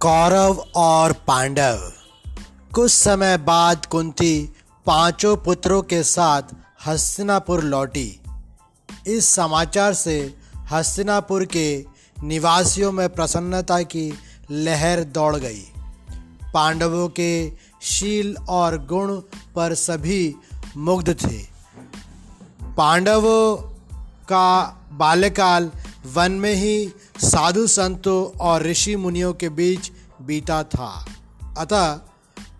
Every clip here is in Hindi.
कौरव और पांडव। कुछ समय बाद कुंती पाँचों पुत्रों के साथ हस्तिनापुर लौटी। इस समाचार से हस्तिनापुर के निवासियों में प्रसन्नता की लहर दौड़ गई। पांडवों के शील और गुण पर सभी मुग्ध थे। पांडवों का बाल्यकाल वन में ही साधु संतों और ऋषि मुनियों के बीच बीता था। अतः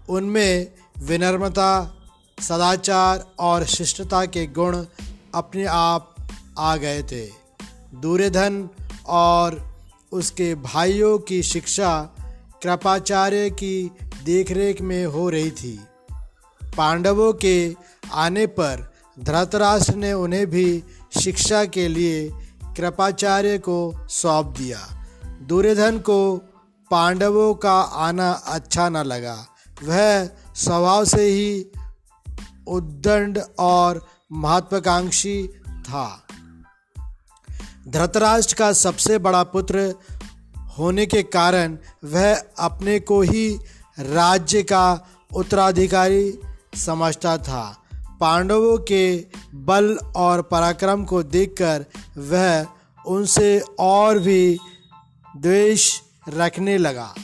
उनमें विनम्रता, सदाचार और शिष्टता के गुण अपने आप आ गए थे। दुर्योधन और उसके भाइयों की शिक्षा कृपाचार्य की देखरेख में हो रही थी। पांडवों के आने पर धृतराष्ट्र ने उन्हें भी शिक्षा के लिए कृपाचार्य को सौंप दिया। दुर्योधन को पांडवों का आना अच्छा न लगा। वह स्वभाव से ही उद्दंड और महत्वाकांक्षी था। धृतराष्ट्र का सबसे बड़ा पुत्र होने के कारण वह अपने को ही राज्य का उत्तराधिकारी समझता था। पांडवों के बल और पराक्रम को देखकर वह उनसे और भी द्वेष रखने लगा।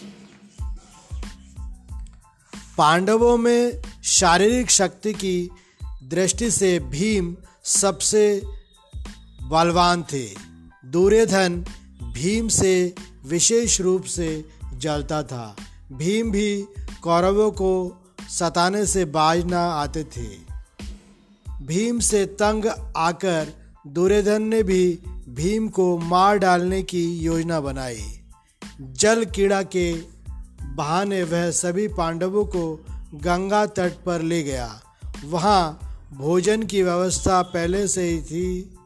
पांडवों में शारीरिक शक्ति की दृष्टि से भीम सबसे बलवान थे। दुर्योधन भीम से विशेष रूप से जलता था। भीम भी कौरवों को सताने से बाज न आते थे। भीम से तंग आकर दुर्योधन ने भी भीम को मार डालने की योजना बनाई। जल कीड़ा के बहाने वह सभी पांडवों को गंगा तट पर ले गया। वहाँ भोजन की व्यवस्था पहले से ही थी।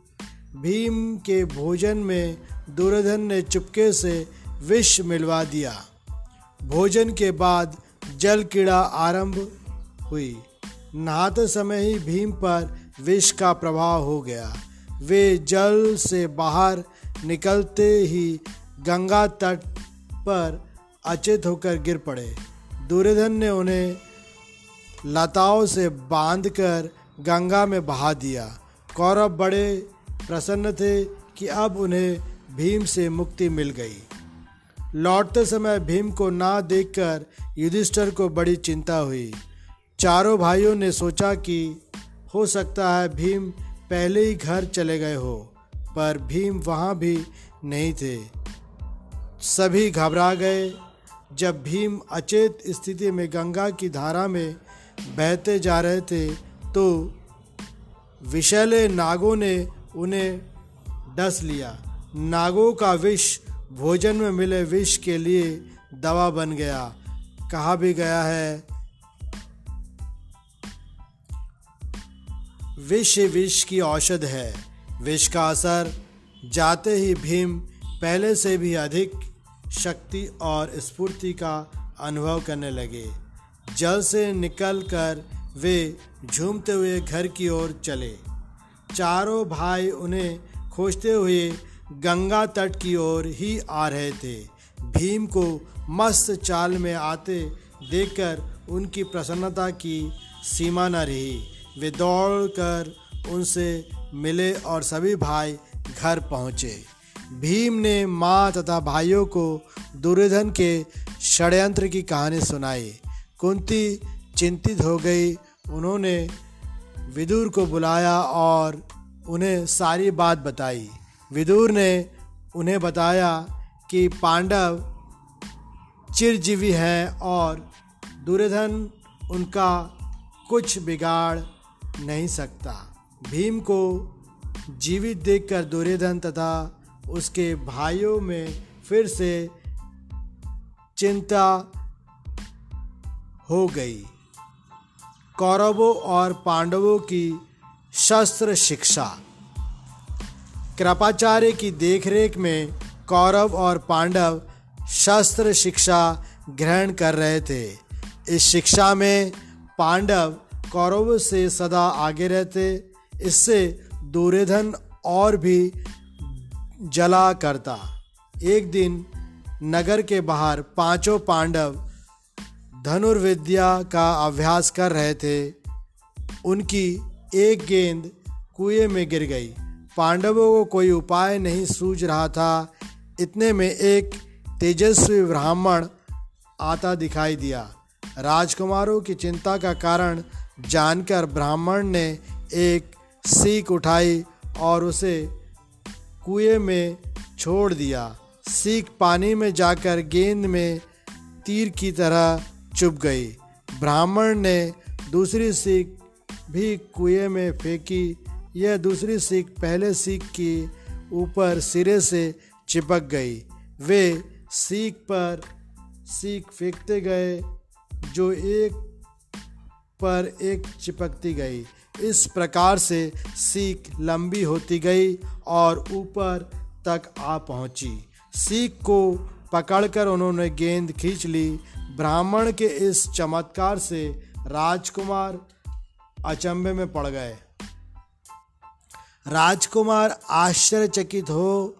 भीम के भोजन में दुर्योधन ने चुपके से विष मिलवा दिया। भोजन के बाद जल कीड़ा आरंभ हुई। नहाते समय ही भीम पर विष का प्रभाव हो गया। वे जल से बाहर निकलते ही गंगा तट पर अचेत होकर गिर पड़े। दुर्योधन ने उन्हें लताओं से बांधकर गंगा में बहा दिया। कौरव बड़े प्रसन्न थे कि अब उन्हें भीम से मुक्ति मिल गई। लौटते समय भीम को ना देखकर युधिष्ठर को बड़ी चिंता हुई। चारों भाइयों ने सोचा कि हो सकता है भीम पहले ही घर चले गए हो, पर भीम वहाँ भी नहीं थे। सभी घबरा गए। जब भीम अचेत स्थिति में गंगा की धारा में बहते जा रहे थे तो विषैले नागों ने उन्हें डस लिया। नागों का विष भोजन में मिले विष के लिए दवा बन गया। कहा भी गया है विष विष की औषध है। विष का असर जाते ही भीम पहले से भी अधिक शक्ति और स्फूर्ति का अनुभव करने लगे। जल से निकलकर वे झूमते हुए घर की ओर चले। चारों भाई उन्हें खोजते हुए गंगा तट की ओर ही आ रहे थे। भीम को मस्त चाल में आते देखकर उनकी प्रसन्नता की सीमा न रही। वे दौड़कर उनसे मिले और सभी भाई घर पहुँचे। भीम ने माँ तथा भाइयों को दुर्योधन के षड्यंत्र की कहानी सुनाई। कुंती चिंतित हो गई। उन्होंने विदुर को बुलाया और उन्हें सारी बात बताई। विदुर ने उन्हें बताया कि पांडव चिरजीवी हैं और दुर्योधन उनका कुछ बिगाड़ नहीं सकता। भीम को जीवित देखकर दुर्योधन तथा उसके भाइयों में फिर से चिंता हो गई। कौरवों और पांडवों की शस्त्र शिक्षा। कृपाचार्य की देखरेख में कौरव और पांडव शस्त्र शिक्षा ग्रहण कर रहे थे। इस शिक्षा में पांडव कौरव से सदा आगे रहते, इससे दुर्योधन और भी जला करता। एक दिन नगर के बाहर पाँचों पांडव धनुर्विद्या का अभ्यास कर रहे थे। उनकी एक गेंद कुएँ में गिर गई। पांडवों को कोई उपाय नहीं सूझ रहा था। इतने में एक तेजस्वी ब्राह्मण आता दिखाई दिया। राजकुमारों की चिंता का कारण जानकर ब्राह्मण ने एक सीख उठाई और उसे कुएँ में छोड़ दिया। सीख पानी में जाकर गेंद में तीर की तरह चुप गई। ब्राह्मण ने दूसरी सीख भी कुएँ में फेंकी। यह दूसरी सीख पहले सीख के ऊपर सिरे से चिपक गई। वे सीख पर सीख फेंकते गए, जो एक पर एक चिपकती गई। इस प्रकार से सीख लंबी होती गई और ऊपर तक आ पहुँची। सीख को पकड़कर उन्होंने गेंद खींच ली। ब्राह्मण के इस चमत्कार से राजकुमार अचंभे में पड़ गए। राजकुमार आश्चर्यचकित हो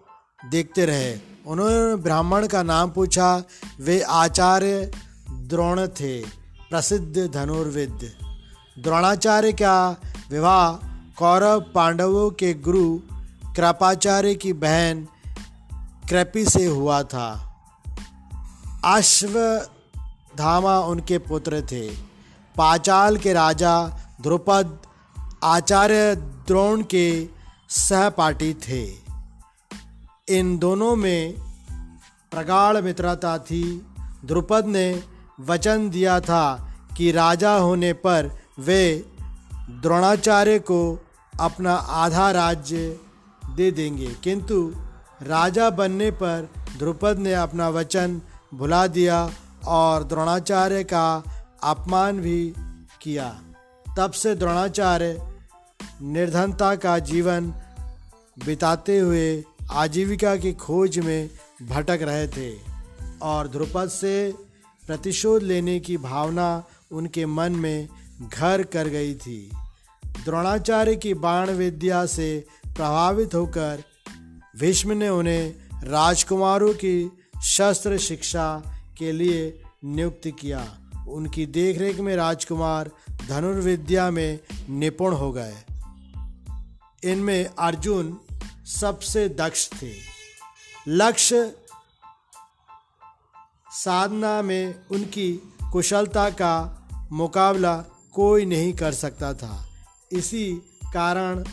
देखते रहे। उन्होंने ब्राह्मण का नाम पूछा। वे आचार्य द्रोण थे। प्रसिद्ध धनुर्विद। द्रोणाचार्य का विवाह कौरव पांडवों के गुरु कृपाचार्य की बहन कृपी से हुआ था। अश्वधामा उनके पुत्र थे। पाचाल के राजा द्रुपद आचार्य द्रोण के सहपाठी थे। इन दोनों में प्रगाढ़ मित्रता थी। द्रुपद ने वचन दिया था कि राजा होने पर वे द्रोणाचार्य को अपना आधा राज्य दे देंगे। किंतु राजा बनने पर द्रुपद ने अपना वचन भुला दिया और द्रोणाचार्य का अपमान भी किया। तब से द्रोणाचार्य निर्धनता का जीवन बिताते हुए आजीविका की खोज में भटक रहे थे और ध्रुपद से प्रतिशोध लेने की भावना उनके मन में घर कर गई थी। द्रोणाचार्य की बाण विद्या से प्रभावित होकर भीष्म ने उन्हें राजकुमारों की शस्त्र शिक्षा के लिए नियुक्त किया। उनकी देखरेख में राजकुमार धनुर्विद्या में निपुण हो गए। इनमें अर्जुन सबसे दक्ष थे। लक्ष्य साधना में उनकी कुशलता का मुकाबला कोई नहीं कर सकता था। इसी कारण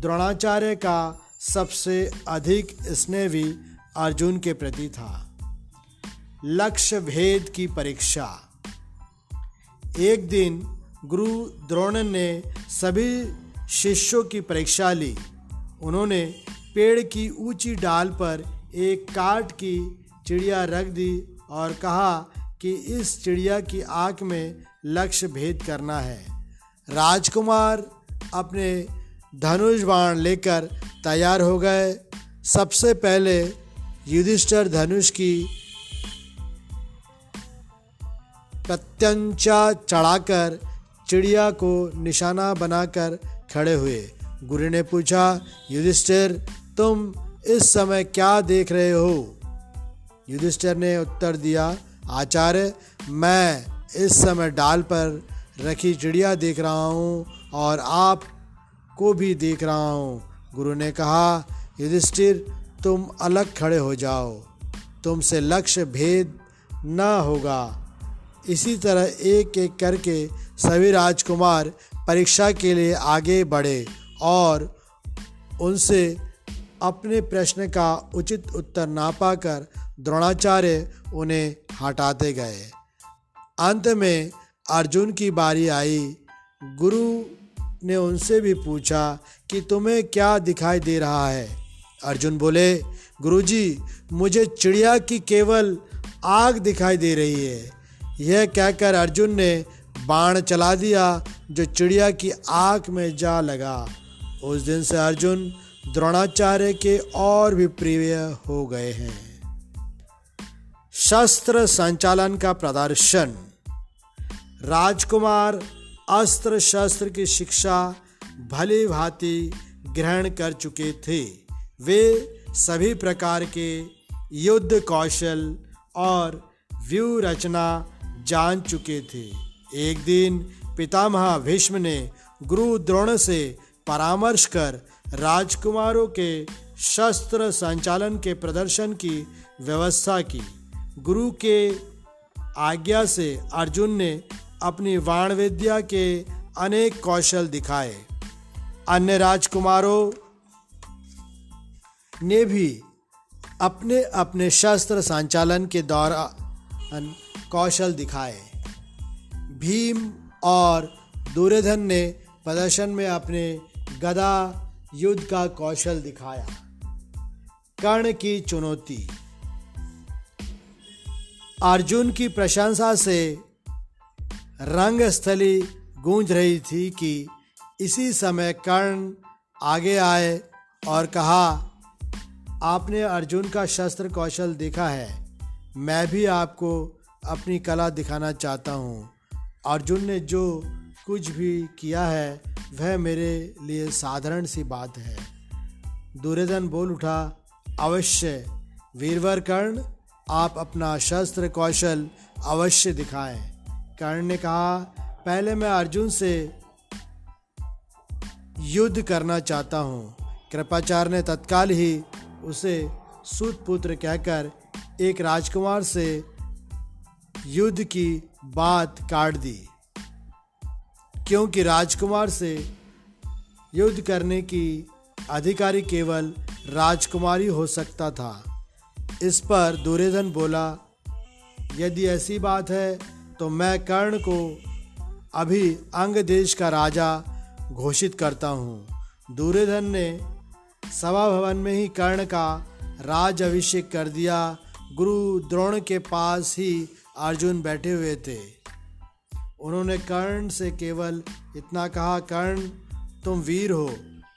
द्रोणाचार्य का सबसे अधिक स्नेह भी अर्जुन के प्रति था। लक्ष्य भेद की परीक्षा। एक दिन गुरु द्रोण ने सभी शिष्यों की परीक्षा ली। उन्होंने पेड़ की ऊँची डाल पर एक काट की चिड़िया रख दी और कहा कि इस चिड़िया की आँख में लक्ष्य भेद करना है। राजकुमार अपने धनुष बाण लेकर तैयार हो गए। सबसे पहले युधिष्ठर धनुष की प्रत्यंचा चढ़ाकर चिड़िया को निशाना बनाकर खड़े हुए। गुरु ने पूछा, युधिष्ठिर, तुम इस समय क्या देख रहे हो? युधिष्ठिर ने उत्तर दिया, आचार्य, मैं इस समय डाल पर रखी चिड़िया देख रहा हूँ और आप को भी देख रहा हूँ। गुरु ने कहा, युधिष्ठिर, तुम अलग खड़े हो जाओ। तुमसे लक्ष्य भेद न होगा। इसी तरह एक एक करके सभी राजकुमार परीक्षा के लिए आगे बढ़े और उनसे अपने प्रश्न का उचित उत्तर ना पाकर द्रोणाचार्य उन्हें हटाते गए। अंत में अर्जुन की बारी आई। गुरु ने उनसे भी पूछा कि तुम्हें क्या दिखाई दे रहा है? अर्जुन बोले, गुरुजी, मुझे चिड़िया की केवल आग दिखाई दे रही है। यह कहकर अर्जुन ने बाण चला दिया जो चिड़िया की आँख में जा लगा। उस दिन से अर्जुन द्रोणाचार्य के और भी प्रिय हो गए हैं। शस्त्र संचालन का प्रदर्शन। राजकुमार अस्त्र शस्त्र की शिक्षा भली भांति ग्रहण कर चुके थे। वे सभी प्रकार के युद्ध कौशल और व्यू रचना जान चुके थे। एक दिन पितामह भीष्म ने गुरु द्रोण से परामर्श कर राजकुमारों के शस्त्र संचालन के प्रदर्शन की व्यवस्था की। गुरु के आज्ञा से अर्जुन ने अपनी वाण विद्या के अनेक कौशल दिखाए। अन्य राजकुमारों ने भी अपने अपने शस्त्र संचालन के दौरान कौशल दिखाए। भीम और दुर्योधन ने प्रदर्शन में अपने गदा युद्ध का कौशल दिखाया। कर्ण की चुनौती अर्जुन की प्रशंसा से रंगस्थली गूंज रही थी कि इसी समय कर्ण आगे आए और कहा, आपने अर्जुन का शस्त्र कौशल देखा है। मैं भी आपको अपनी कला दिखाना चाहता हूँ। अर्जुन ने जो कुछ भी किया है, वह मेरे लिए साधारण सी बात है। दुर्योधन बोल उठा, अवश्य, वीरवर कर्ण आप अपना शस्त्र कौशल अवश्य दिखाएँ। कर्ण ने कहा, पहले मैं अर्जुन से युद्ध करना चाहता हूँ। कृपाचार्य ने तत्काल ही उसे सुत पुत्र कहकर एक राजकुमार से युद्ध की बात काट दी। क्योंकि राजकुमार से युद्ध करने की अधिकारी केवल राजकुमारी हो सकता था। इस पर दुर्योधन बोला, यदि ऐसी बात है तो मैं कर्ण को अभी अंग देश का राजा घोषित करता हूँ। दुर्योधन ने सभा भवन में ही कर्ण का राज अभिषेक कर दिया। गुरु द्रोण के पास ही अर्जुन बैठे हुए थे। उन्होंने कर्ण से केवल इतना कहा, कर्ण, तुम वीर हो,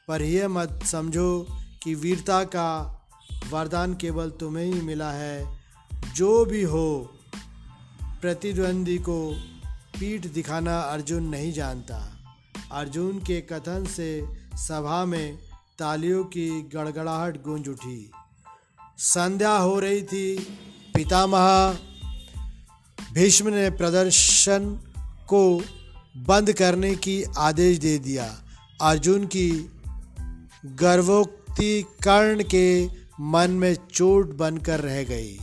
पर यह मत समझो कि वीरता का वरदान केवल तुम्हें ही मिला है। जो भी हो, प्रतिद्वंदी को पीठ दिखाना अर्जुन नहीं जानता। अर्जुन के कथन से सभा में तालियों की गड़गड़ाहट गूंज उठी। संध्या हो रही थी। पितामह भीष्म ने प्रदर्शन को बंद करने की आदेश दे दिया। अर्जुन की गर्भोक्ति कर्ण के मन में चोट बनकर रह गई।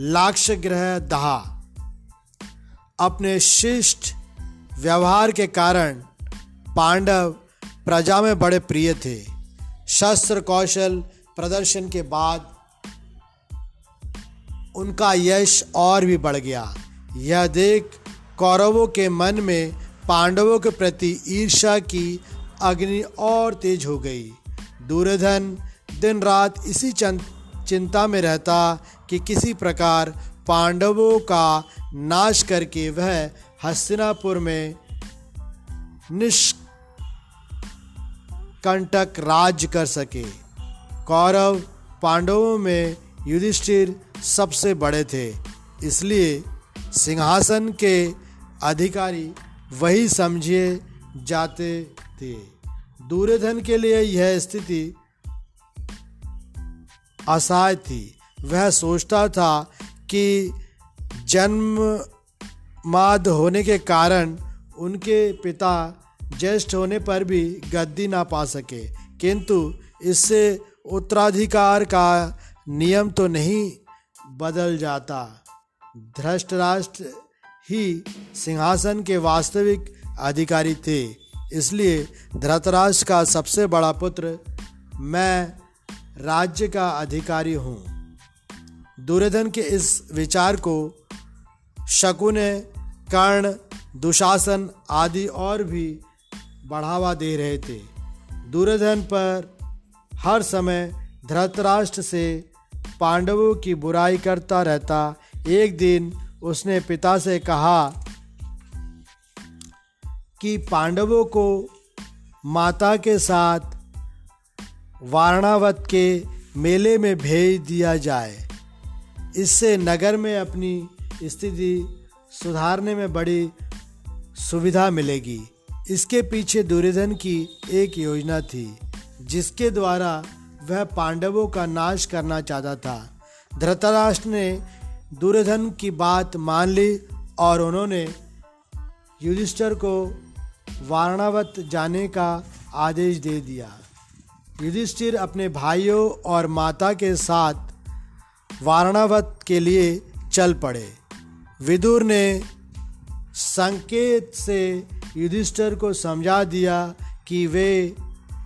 लाक्ष ग्रह दहा। अपने शिष्ट व्यवहार के कारण पांडव प्रजा में बड़े प्रिय थे। शस्त्र कौशल प्रदर्शन के बाद उनका यश और भी बढ़ गया। यह देख कौरवों के मन में पांडवों के प्रति ईर्षा की अग्नि और तेज हो गई। दुर्योधन दिन रात इसी चिंता में रहता कि किसी प्रकार पांडवों का नाश करके वह हस्तिनापुर में निष्कंटक राज कर सके। कौरव पांडवों में युधिष्ठिर सबसे बड़े थे, इसलिए सिंहासन के अधिकारी वही समझे जाते थे। दुर्योधन के लिए यह स्थिति असहाय थी। वह सोचता था कि जन्म माद होने के कारण उनके पिता ज्येष्ठ होने पर भी गद्दी ना पा सके। किंतु इससे उत्तराधिकार का नियम तो नहीं बदल जाता। धृष्टराष्ट्र ही सिंहासन के वास्तविक अधिकारी थे। इसलिए धृतराष्ट्र का सबसे बड़ा पुत्र मैं राज्य का अधिकारी हूँ। दुर्योधन के इस विचार को शकुन कर्ण, दुशासन आदि और भी बढ़ावा दे रहे थे। दुर्योधन पर हर समय धृतराष्ट्र से पांडवों की बुराई करता रहता। एक दिन उसने पिता से कहा कि पांडवों को माता के साथ वारणावत के मेले में भेज दिया जाए। इससे नगर में अपनी स्थिति सुधारने में बड़ी सुविधा मिलेगी। इसके पीछे दुर्योधन की एक योजना थी, जिसके द्वारा वह पांडवों का नाश करना चाहता था। धृतराष्ट्र ने दुर्योधन की बात मान ली और उन्होंने युधिष्ठर को वारणावत जाने का आदेश दे दिया। युधिष्ठिर अपने भाइयों और माता के साथ वारणावत के लिए चल पड़े। विदुर ने संकेत से युधिष्ठिर को समझा दिया कि वे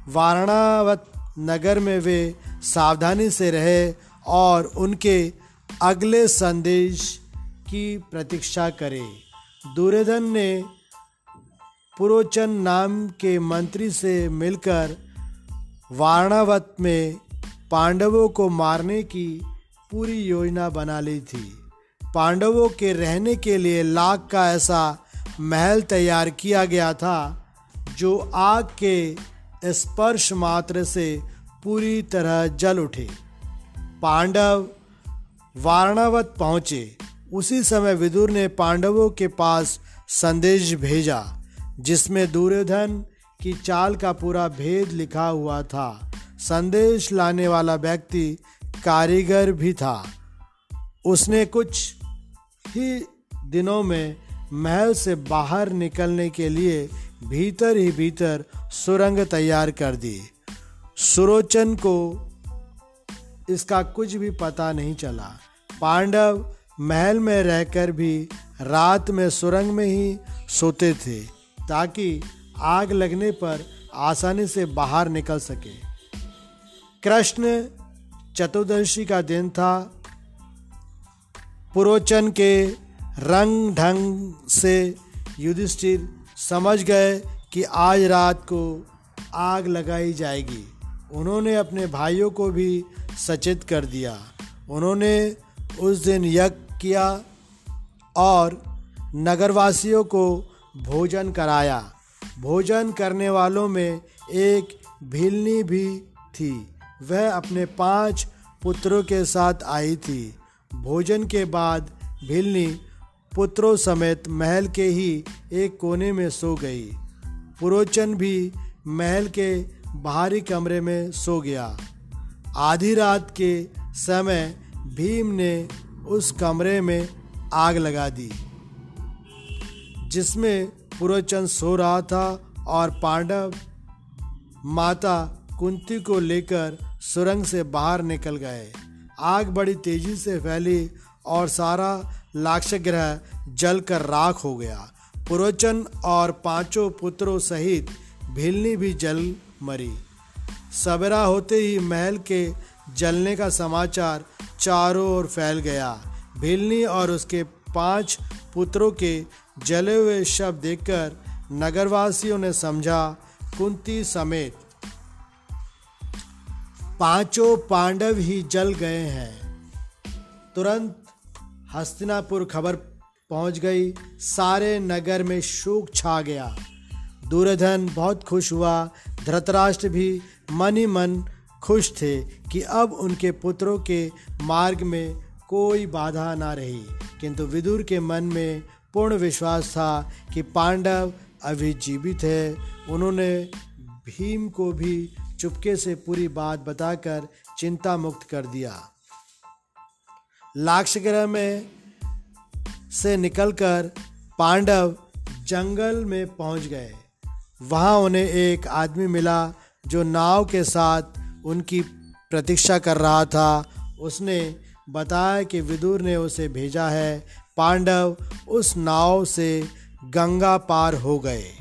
वारणावत नगर में वे सावधानी से रहे और उनके अगले संदेश की प्रतीक्षा करें। दुर्योधन ने पुरोचन नाम के मंत्री से मिलकर वारणावत में पांडवों को मारने की पूरी योजना बना ली थी। पांडवों के रहने के लिए लाख का ऐसा महल तैयार किया गया था, जो आग के स्पर्श मात्र से पूरी तरह जल उठे। पांडव वारणावत पहुँचे। उसी समय विदुर ने पांडवों के पास संदेश भेजा, जिसमें दुर्योधन की चाल का पूरा भेद लिखा हुआ था। संदेश लाने वाला व्यक्ति कारीगर भी था। उसने कुछ ही दिनों में महल से बाहर निकलने के लिए भीतर ही भीतर सुरंग तैयार कर दी। सुरोचन को इसका कुछ भी पता नहीं चला। पांडव महल में रहकर भी रात में सुरंग में ही सोते थे, ताकि आग लगने पर आसानी से बाहर निकल सके। कृष्ण चतुर्दशी का दिन था। पुरोचन के रंग ढंग से युधिष्ठिर समझ गए कि आज रात को आग लगाई जाएगी। उन्होंने अपने भाइयों को भी सचेत कर दिया। उन्होंने उस दिन यज्ञ किया और नगरवासियों को भोजन कराया। भोजन करने वालों में एक भीलनी भी थी। वह अपने पाँच पुत्रों के साथ आई थी। भोजन के बाद भिलनी पुत्रों समेत महल के ही एक कोने में सो गई। पुरोचन भी महल के बाहरी कमरे में सो गया। आधी रात के समय भीम ने उस कमरे में आग लगा दी, जिसमें पुरोचन सो रहा था और पांडव माता कुंती को लेकर सुरंग से बाहर निकल गए। आग बड़ी तेज़ी से फैली और सारा लाक्षग्रह जलकर राख हो गया। पुरोचन और पाँचों पुत्रों सहित भीलनी भी जल मरी। सवेरा होते ही महल के जलने का समाचार चारों ओर फैल गया। भीलनी और उसके पाँच पुत्रों के जले हुए शव देखकर नगरवासियों ने समझा, कुंती समेत पाँचों पांडव ही जल गए हैं। तुरंत हस्तिनापुर खबर पहुँच गई, सारे नगर में शोक छा गया। दुर्योधन बहुत खुश हुआ, धृतराष्ट्र भी मन ही मन खुश थे कि अब उनके पुत्रों के मार्ग में कोई बाधा ना रही। किंतु विदुर के मन में पूर्ण विश्वास था कि पांडव अभी जीवित है। उन्होंने भीम को भी चुपके से पूरी बात बताकर चिंता मुक्त कर दिया। लाक्षग्रह में से निकलकर पांडव जंगल में पहुँच गए। वहाँ उन्हें एक आदमी मिला जो नाव के साथ उनकी प्रतीक्षा कर रहा था। उसने बताया कि विदुर ने उसे भेजा है। पांडव उस नाव से गंगा पार हो गए।